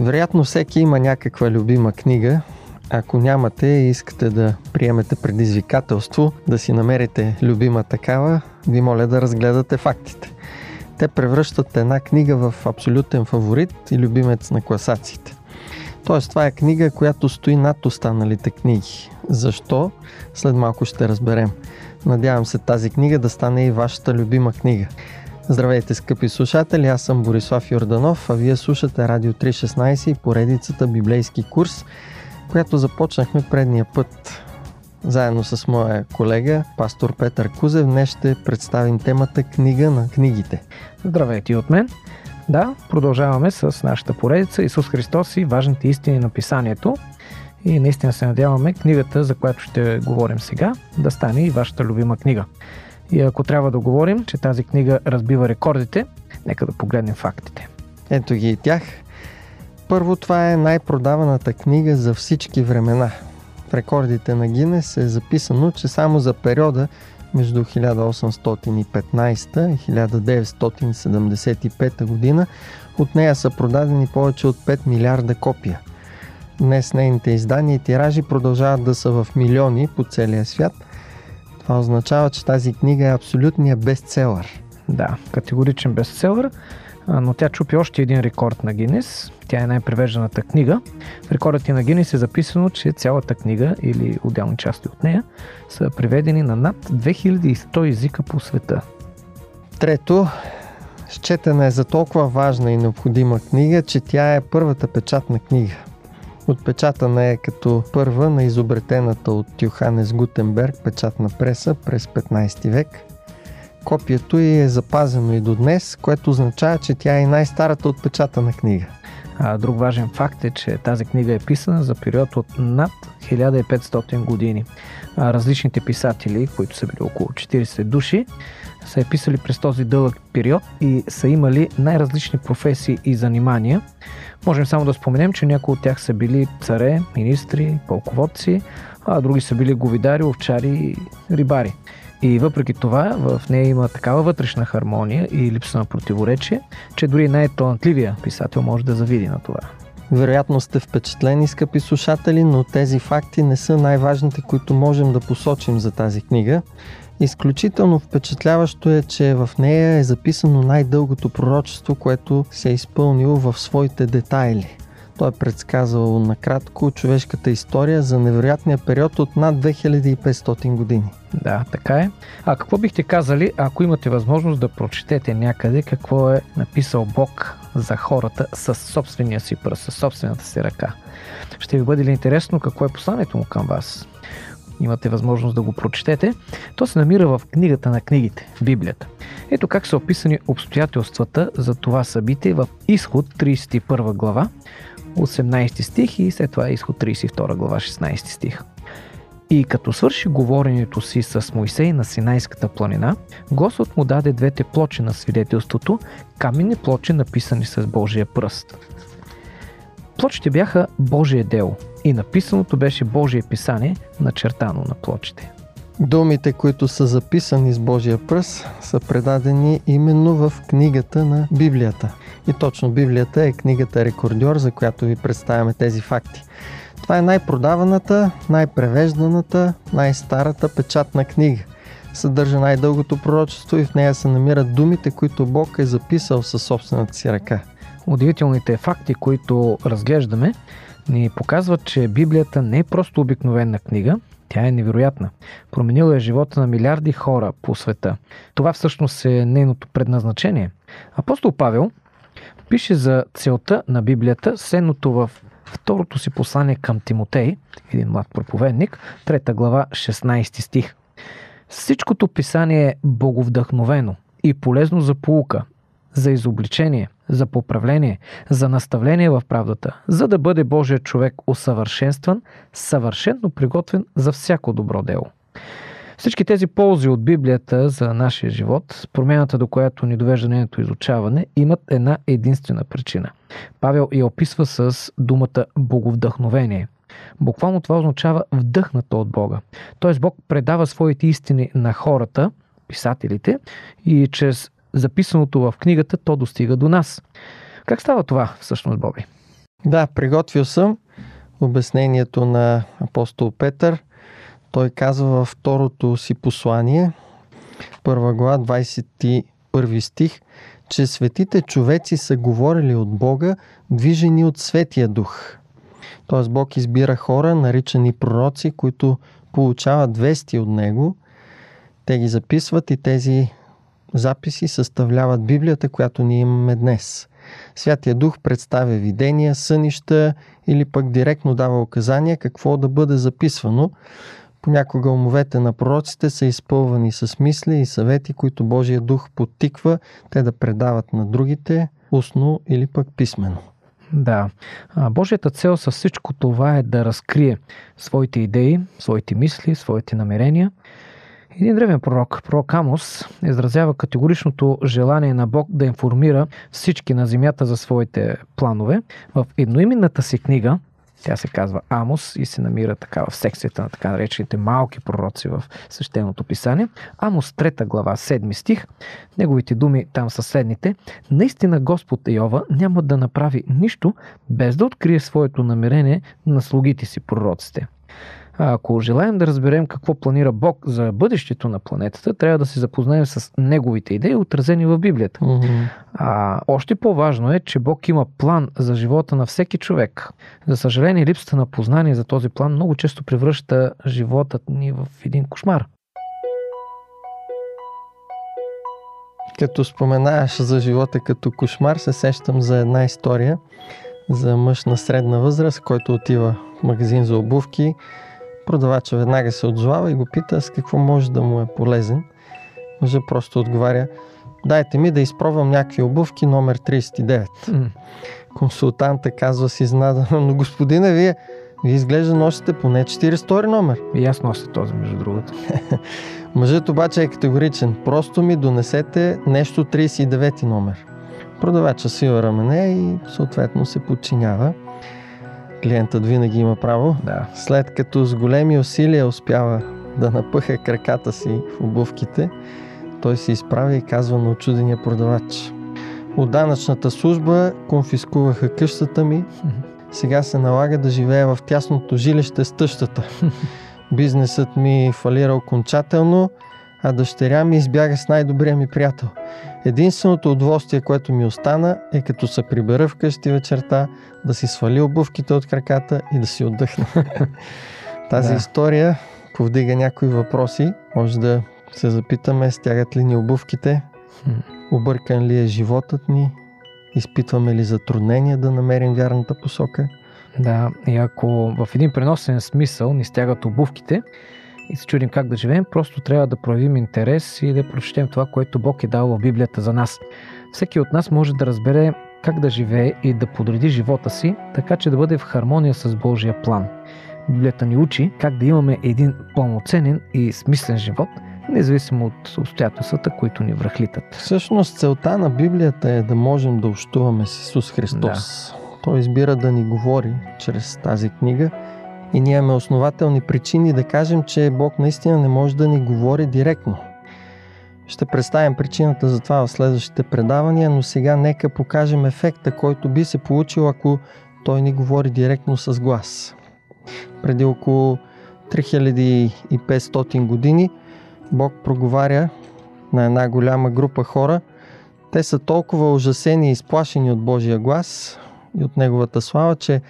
Вероятно всеки има някаква любима книга. Ако нямате и искате да приемете предизвикателство, да си намерите любима такава, ви моля да разгледате фактите. Те превръщат една книга в абсолютен фаворит и любимец на класациите. Тоест, това е книга, която стои над останалите книги. Защо? След малко ще разберем. Надявам се тази книга да стане и вашата любима книга. Здравейте, скъпи слушатели, аз съм Борислав Йорданов, а вие слушате Радио 316 и поредицата Библейски курс, която започнахме предния път. Заедно с моя колега, пастор Петър Кузев, днес ще представим темата Книга на книгите. Здравейте от мен! Да, продължаваме с нашата поредица Исус Христос и важните истини на писанието. И наистина се надяваме книгата, за която ще говорим сега, да стане и вашата любима книга. И ако трябва да говорим, че тази книга разбива рекордите, нека да погледнем фактите. Ето ги и тях. Първо, това е най-продаваната книга за всички времена. В рекордите на Гинес е записано, че само за периода между 1815 и 1975 година от нея са продадени повече от 5 милиарда копия. Днес нейните издания и тиражи продължават да са в милиони по целия свят – това означава, че тази книга е абсолютният бестселър. Да, категоричен бестселър, но тя чупи още един рекорд на Гинес. Тя е най-превежданата книга. В рекордът на Гинес е записано, че цялата книга или отделни части от нея са преведени на над 2100 езика по света. Трето, счетена е за толкова важна и необходима книга, че тя е първата печатна книга. Отпечатана е като първа на изобретената от Йоханес Гутенберг печатна преса през 15 век. Копието й е запазено и до днес, което означава, че тя е най-старата отпечатана книга. Друг важен факт е, че тази книга е писана за период от над 1500 години. Различните писатели, които са били около 40 души, са е писали през този дълъг период и са имали най-различни професии и занимания. Можем само да споменем, че някои от тях са били царе, министри, пълководци, а други са били говидари, овчари и рибари. И въпреки това, в нея има такава вътрешна хармония и липса на противоречие, че дори най-талантливия писател може да завиди на това. Вероятно сте впечатлени, скъпи слушатели, но тези факти не са най-важните, които можем да посочим за тази книга. Изключително впечатляващо е, че в нея е записано най-дългото пророчество, което се е изпълнило в своите детайли. Той е предсказал накратко човешката история за невероятния период от над 2500 години. Да, така е. А какво бихте казали, ако имате възможност да прочетете някъде какво е написал Бог за хората с собствения си пръст, с собствената си ръка? Ще ви бъде ли интересно какво е посланието му към вас? имате възможност да го прочетете, то се намира в книгата на книгите, Библията. Ето как са описани обстоятелствата за това събитие в Изход 31 глава, 18 стих и след това Изход 32 глава, 16 стих. И като свърши говоренето си с Моисей на Синайската планина, Господ му даде двете плочи на свидетелството, каменни плочи написани с Божия пръст. Плочите бяха Божие дело и написаното беше Божие писание, начертано на плочите. Думите, които са записани с Божия пръст, са предадени именно в книгата на Библията. И точно Библията е книгата Рекордьор, за която ви представяме тези факти. Това е най-продаваната, най-превежданата, най-старата печатна книга. Съдържа най-дългото пророчество и в нея се намират думите, които Бог е записал със собствената си ръка. Удивителните факти, които разглеждаме, ни показват, че Библията не е просто обикновена книга, тя е невероятна. Променила е живота на милиарди хора по света. Това всъщност е нейното предназначение. Апостол Павел пише за целта на Библията следното в второто си послание към Тимотей, един млад проповедник, трета глава, 16 стих. Всичкото писание е боговдъхновено и полезно за полука, за изобличение, за поправление, за наставление в правдата, за да бъде Божия човек усъвършенстван, съвършенно приготвен за всяко добро дело. Всички тези ползи от Библията за нашия живот, промяната до която ни довежда нейното изучаване, имат една единствена причина. Павел я описва с думата боговдъхновение. Буквално това означава вдъхнато от Бога. Тоест Бог предава своите истини на хората, писателите, и чрез записаното в книгата, то достига до нас. Как става това всъщност, Боби? Да, приготвил съм обяснението на апостол Петър. Той казва във второто си послание, първа глава, 21 стих, че светите човеци са говорили от Бога, движени от Светия Дух. Тоест Бог избира хора, наричани пророци, които получават вести от Него. Те ги записват и тези записи съставляват Библията, която ние имаме днес. Святия Дух представя видения, сънища или пък директно дава указания какво да бъде записвано. Понякога умовете на пророците са изпълвани с мисли и съвети, които Божия дух подтиква те да предават на другите, устно или пък писменно. Да. Божията цел с всичко това е да разкрие своите идеи, своите мисли, своите намерения. Един древен пророк, пророк Амос, изразява категоричното желание на Бог да информира всички на земята за своите планове. В едноименната си книга, тя се казва Амос и се намира така в секцията на така наречените малки пророци в свещеното писание. Амос 3 глава 7 стих. Неговите думи там са следните. Наистина Господ Йова няма да направи нищо без да открие своето намерение на слугите си пророците. Ако желаем да разберем какво планира Бог за бъдещето на планетата, трябва да се запознаем с неговите идеи, отразени в Библията. Mm-hmm. А, още по-важно е, че Бог има план за живота на всеки човек. За съжаление, липсата на познание за този план много често превръща животът ни в един кошмар. Като споменаваш за живота като кошмар, се сещам за една история за мъж на средна възраст, който отива в магазин за обувки Продавача веднага се отзовава и го пита с какво може да му е полезен. Мъжа просто отговаря, дайте ми да изпробвам някакви обувки номер 39. Mm. Консултанта казва си изнадано, но господине, вие, вие изглежда носите поне 42 номер. И аз нося този, между другото. Мъжът обаче е категоричен. Просто ми донесете нещо 39 номер. Продавача свива рамене и съответно се подчинява клиентът винаги има право. Да. След като с големи усилия успява да напъха краката си в обувките, той се изправя и казва на очудения продавач. От данъчната служба конфискуваха къщата ми, сега се налага да живея в тясното жилище с тъщата. Бизнесът ми фалира окончателно, а дъщеря ми избяга с най-добрия ми приятел. Единственото удоволствие, което ми остана, е като се прибера вкъщи вечерта, да си свали обувките от краката и да си отдъхна. Тази да. история повдига някои въпроси. Може да се запитаме, стягат ли ни обувките, объркан ли е животът ни, изпитваме ли затруднения да намерим вярната посока. Да, и ако в един преносен смисъл ни стягат обувките, и се чудим как да живеем, просто трябва да проявим интерес и да прочетем това, което Бог е дал в Библията за нас. Всеки от нас може да разбере как да живее и да подреди живота си, така че да бъде в хармония с Божия план. Библията ни учи как да имаме един пълноценен и смислен живот, независимо от обстоятелствата, които ни връхлитат. Всъщност целта на Библията е да можем да общуваме с Исус Христос. Да. Той избира да ни говори чрез тази книга – и ние имаме основателни причини да кажем, че Бог наистина не може да ни говори директно. Ще представим причината за това в следващите предавания, но сега нека покажем ефекта, който би се получил, ако Той ни говори директно с глас. Преди около 3500 години Бог проговаря на една голяма група хора. Те са толкова ужасени и изплашени от Божия глас и от Неговата слава, че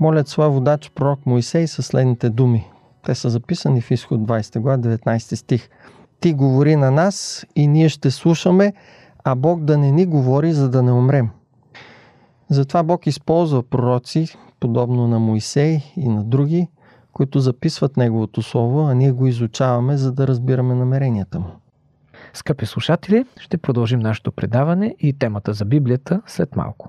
молят своя водач пророк Моисей със следните думи. Те са записани в изход 20 глава, 19 стих. Ти говори на нас и ние ще слушаме, а Бог да не ни говори, за да не умрем. Затова Бог използва пророци, подобно на Моисей и на други, които записват Неговото Слово, а ние го изучаваме, за да разбираме намеренията му. Скъпи слушатели, ще продължим нашето предаване и темата за Библията след малко.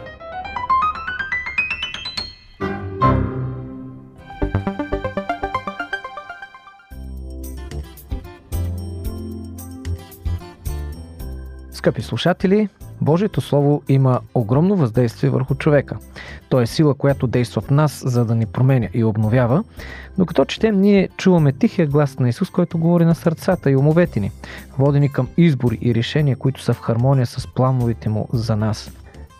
Скъпи слушатели, Божието Слово има огромно въздействие върху човека. То е сила, която действа в нас, за да ни променя и обновява. Докато четем, ние чуваме тихия глас на Исус, който говори на сърцата и умовете ни, водени към избори и решения, които са в хармония с плановете му за нас.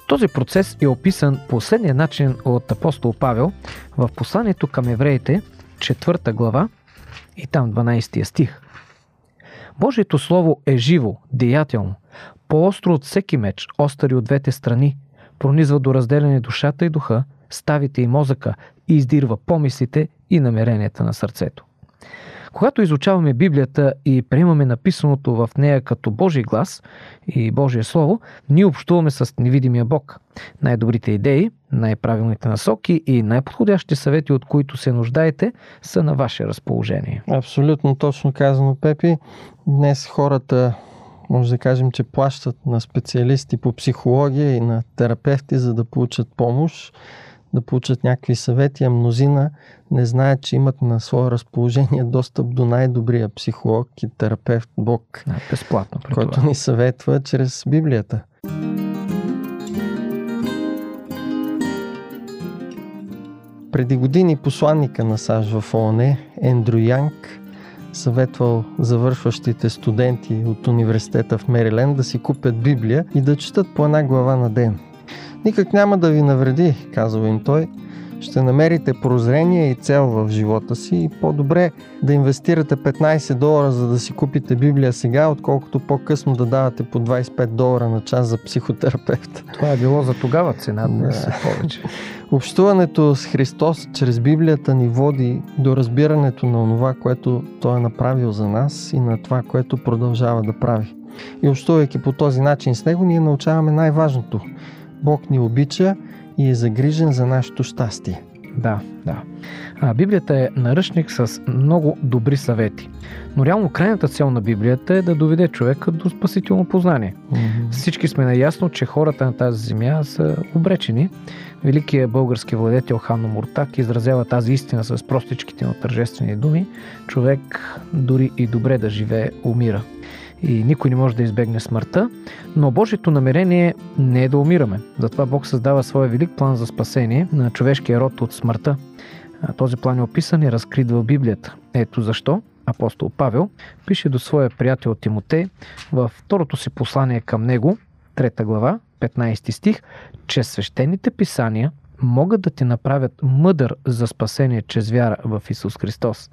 Този процес е описан последния начин от апостол Павел в посланието към евреите, 4 глава и там 12 стих. Божието Слово е живо, деятелно, по-остро от всеки меч, остари от двете страни, пронизва до разделяне душата и духа, ставите и мозъка и издирва помислите и намеренията на сърцето. Когато изучаваме Библията и приемаме написаното в нея като Божий глас и Божие Слово, ние общуваме с невидимия Бог. Най-добрите идеи, най-правилните насоки и най-подходящите съвети, от които се нуждаете, са на ваше разположение. Абсолютно точно казано, Пепи. Днес хората може да кажем, че плащат на специалисти по психология и на терапевти, за да получат помощ, да получат някакви съвети, а мнозина не знаят, че имат на свое разположение достъп до най-добрия психолог и терапевт Бог, Да, безплатно. Който това. ни съветва чрез Библията. Преди години посланника на САЩ в ООН, Ендрю Янг, съветвал завършващите студенти от университета в Мериленд да си купят Библия и да четат по една глава на ден. Никак няма да ви навреди, казва им той. Ще намерите прозрение и цел в живота си и по-добре да инвестирате 15 долара за да си купите Библия сега, отколкото по-късно да давате по 25 долара на час за психотерапевт. Това е било за тогава цена, днес Да. е повече. Общуването с Христос чрез Библията ни води до разбирането на това, което Той е направил за нас и на това, което продължава да прави. И общувайки по този начин с Него, ние научаваме най-важното. Бог ни обича и е загрижен за нашето щастие. Да, да. А, Библията е наръчник с много добри съвети. Но реално крайната цел на Библията е да доведе човека до спасително познание. Всички сме наясно, че хората на тази земя са обречени. Великият български владетел Ханно Муртак изразява тази истина с простичките на тържествени думи. Човек, дори и добре да живее, умира. И никой не може да избегне смъртта, но Божието намерение не е да умираме. Затова Бог създава своя велик план за спасение на човешкия род от смъртта. Този план е описан и разкрит в Библията. Ето защо апостол Павел пише до своя приятел Тимотей във второто си послание към него, 3 глава, 15 стих, че свещените писания могат да ти направят мъдър за спасение чрез вяра в Исус Христос.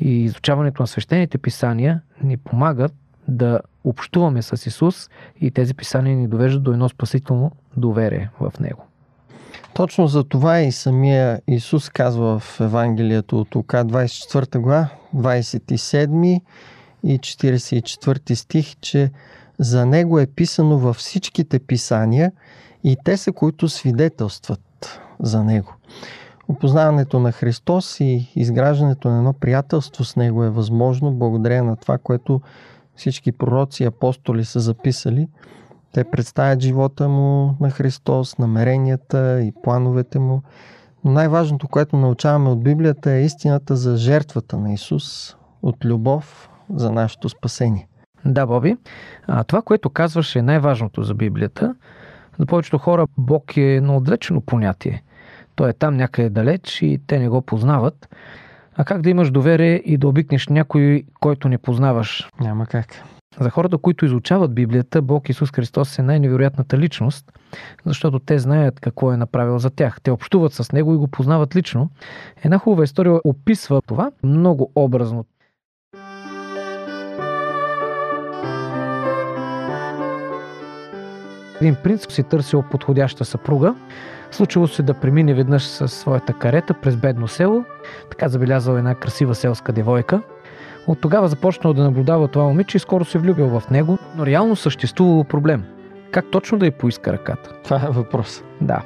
И изучаването на свещените писания ни помагат да общуваме с Исус и тези писания ни довеждат до едно спасително доверие в Него. Точно за това и самия Исус казва в Евангелието от Лука 24 глава, 27 и 44 стих, че за Него е писано във всичките писания и те са, които свидетелстват за Него. Опознаването на Христос и изграждането на едно приятелство с Него е възможно благодарение на това, което всички пророци и апостоли са записали – те представят живота му на Христос, намеренията и плановете му. Но най-важното, което научаваме от Библията е истината за жертвата на Исус от любов за нашето спасение. Да, Боби, а, това, което казваш е най-важното за Библията. За повечето хора Бог е едно отвлечено понятие. Той е там някъде далеч и те не го познават. А как да имаш доверие и да обикнеш някой, който не познаваш? Няма как. За хората, които изучават Библията, Бог Исус Христос е най-невероятната личност, защото те знаят какво е направил за тях. Те общуват с Него и го познават лично. Една хубава история описва това много образно. Един принц си търсил подходяща съпруга. Случило се да премине веднъж със своята карета през бедно село. Така забелязал една красива селска девойка. От тогава започнал да наблюдава това момиче и скоро се влюбил в него, но реално съществувало проблем. Как точно да й поиска ръката? Това е въпрос. Да.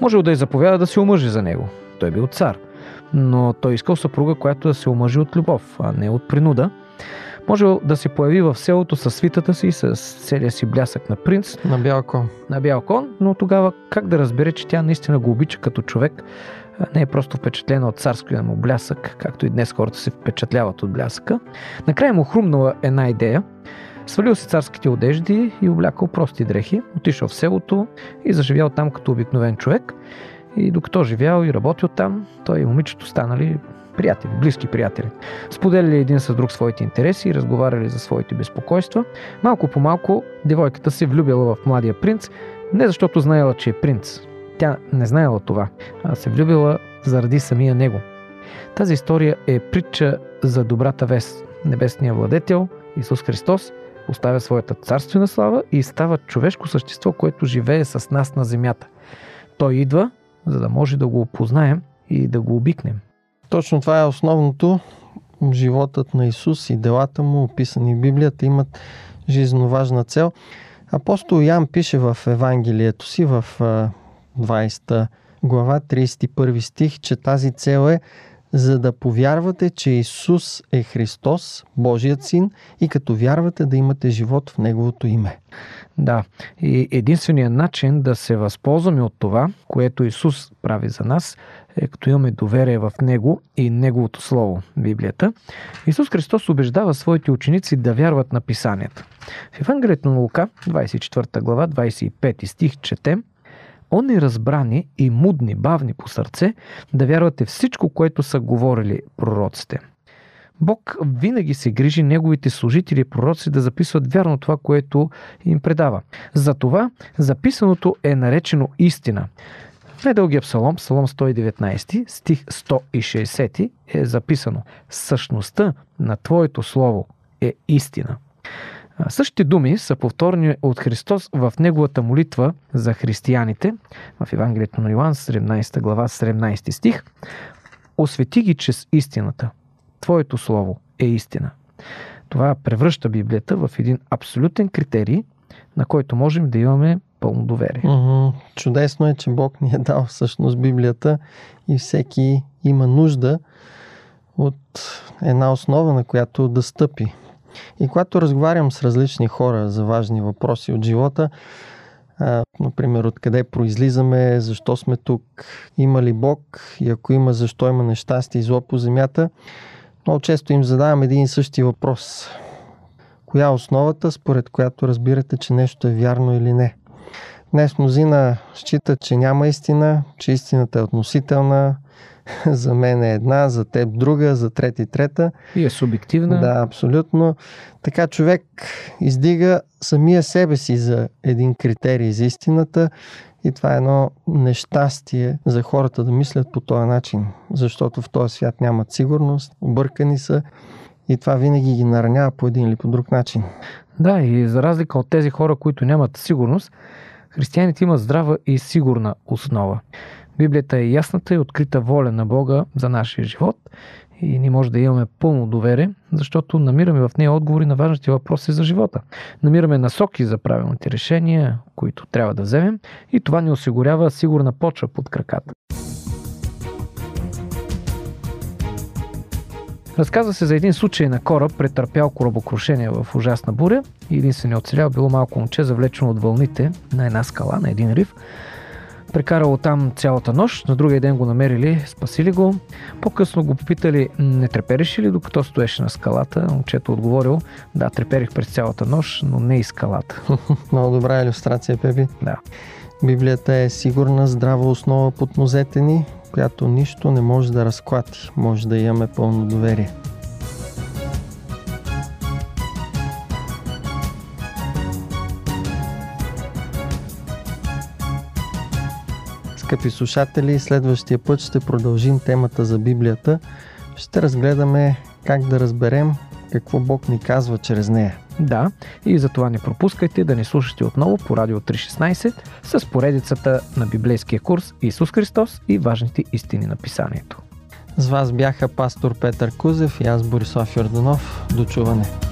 Можел да й заповяда да се омъжи за него. Той бил цар. Но той искал съпруга, която да се омъжи от любов, а не от принуда. Можел да се появи в селото със свитата си, с целия си блясък на принц, На бял кон. на бял кон, но тогава как да разбере, че тя наистина го обича като човек, не е просто впечатлена от царския му блясък, както и днес хората се впечатляват от блясъка. Накрая му хрумнала една идея. Свалил си царските одежди и облякал прости дрехи, отишъл в селото и заживял там като обикновен човек. И докато живял и работил там, той и момичето станали приятели, близки приятели. Споделяли един с друг своите интереси и разговаряли за своите безпокойства. Малко по малко девойката се влюбила в младия принц, не защото знаела, че е принц. Тя не знаела това, а се влюбила заради самия него. Тази история е притча за добрата вест. Небесният владетел, Исус Христос, оставя своята царствена слава и става човешко същество, което живее с нас на земята. Той идва, за да може да го опознаем и да го обикнем. Точно това е основното. Животът на Исус и делата му, описани в Библията, имат жизненно важна цел. Апостол Ян пише в Евангелието си в 20 глава, 31 стих, че тази цел е за да повярвате, че Исус е Христос, Божият син, и като вярвате да имате живот в Неговото име. Да, и единственият начин да се възползваме от това, което Исус прави за нас, е като имаме доверие в Него и Неговото Слово, Библията. Исус Христос убеждава своите ученици да вярват на Писанията. В Евангелието на Лука, 24 глава, 25 стих, четем Они разбрани и мудни, бавни по сърце, да вярвате всичко, което са говорили пророците. Бог винаги се грижи неговите служители и пророци да записват вярно това, което им предава. Затова записаното е наречено истина. В недългия псалом, псалом 119, стих 160 е записано Същността на Твоето Слово е истина. Същите думи са повторени от Христос в неговата молитва за християните в Евангелието на Йоан, 17 глава, 17 стих. Освети ги чрез истината. Твоето слово е истина. Това превръща Библията в един абсолютен критерий, на който можем да имаме пълно доверие. Mm-hmm. Чудесно е, че Бог ни е дал всъщност Библията и всеки има нужда от една основа, на която да стъпи. И когато разговарям с различни хора за важни въпроси от живота, например, откъде произлизаме, защо сме тук, има ли Бог и ако има, защо има нещастие и зло по земята, много често им задавам един и същи въпрос. Коя е основата, според която разбирате, че нещо е вярно или не? Днес мнозина считат, че няма истина, че истината е относителна, за мен е една, за теб друга, за трети трета. И е субективна. Да, абсолютно. Така човек издига самия себе си за един критерий за истината и това е едно нещастие за хората да мислят по този начин, защото в този свят нямат сигурност, объркани са и това винаги ги наранява по един или по друг начин. Да, и за разлика от тези хора, които нямат сигурност, християните имат здрава и сигурна основа. Библията е ясната и открита воля на Бога за нашия живот и ние може да имаме пълно доверие, защото намираме в нея отговори на важните въпроси за живота. Намираме насоки за правилните решения, които трябва да вземем и това ни осигурява сигурна почва под краката. Разказва се за един случай на кораб, претърпял корабокрушение в ужасна буря и единственият оцелял било малко момче, завлечено от вълните на една скала, на един риф. Прекарало там цялата нощ, на другия ден го намерили, спасили го. По-късно го попитали, не трепериш ли докато стоеше на скалата? Момчето отговорил, да, треперих през цялата нощ, но не и скалата. Много добра иллюстрация, Пепи. Да. Библията е сигурна, здрава основа под нозете ни, която нищо не може да разклати. Може да имаме пълно доверие. Скъпи слушатели, следващия път ще продължим темата за Библията. Ще разгледаме как да разберем какво Бог ни казва чрез нея. Да, и за това не пропускайте да ни слушате отново по Радио 316 с поредицата на библейския курс Исус Христос и важните истини на писанието. С вас бяха пастор Петър Кузев и аз Борисов Йорданов. До чуване!